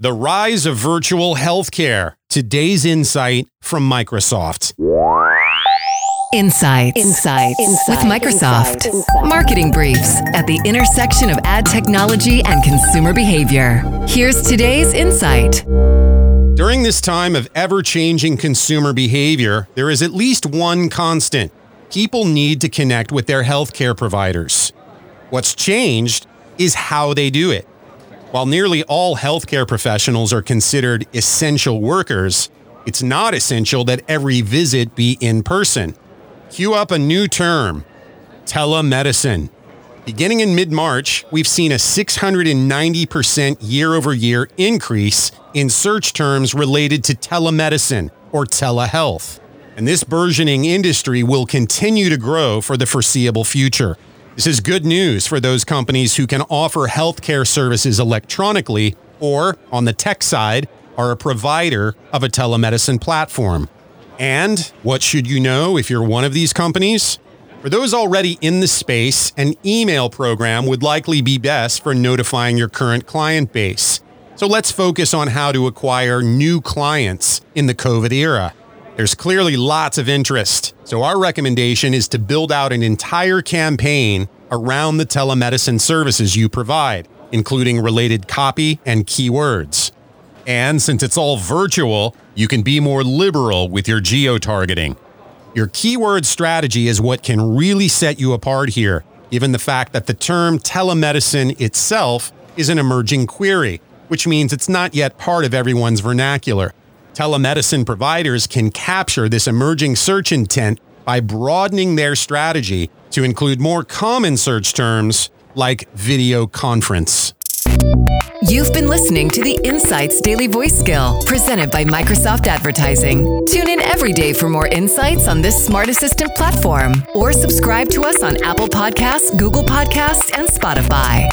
The rise of virtual healthcare. Today's insight from Microsoft. Insights. Insights. Insights. With Microsoft. Insights. Marketing briefs at the intersection of ad technology and consumer behavior. Here's today's insight. During this time of ever changing consumer behavior, there is at least one constant people need to connect with their healthcare providers. What's changed is how they do it. While nearly all healthcare professionals are considered essential workers, it's not essential that every visit be in person. Cue up a new term telemedicine. Beginning in mid March, we've seen a 690% year over year increase in search terms related to telemedicine or telehealth. And this burgeoning industry will continue to grow for the foreseeable future. This is good news for those companies who can offer healthcare services electronically or, on the tech side, are a provider of a telemedicine platform. And what should you know if you're one of these companies? For those already in the space, an email program would likely be best for notifying your current client base. So let's focus on how to acquire new clients in the COVID era. There's clearly lots of interest, so our recommendation is to build out an entire campaign around the telemedicine services you provide, including related copy and keywords. And since it's all virtual, you can be more liberal with your geo targeting. Your keyword strategy is what can really set you apart here, given the fact that the term telemedicine itself is an emerging query, which means it's not yet part of everyone's vernacular. Telemedicine providers can capture this emerging search intent by broadening their strategy to include more common search terms like video conference. You've been listening to the Insights Daily Voice Skill presented by Microsoft Advertising. Tune in every day for more insights on this smart assistant platform or subscribe to us on Apple Podcasts, Google Podcasts, and Spotify.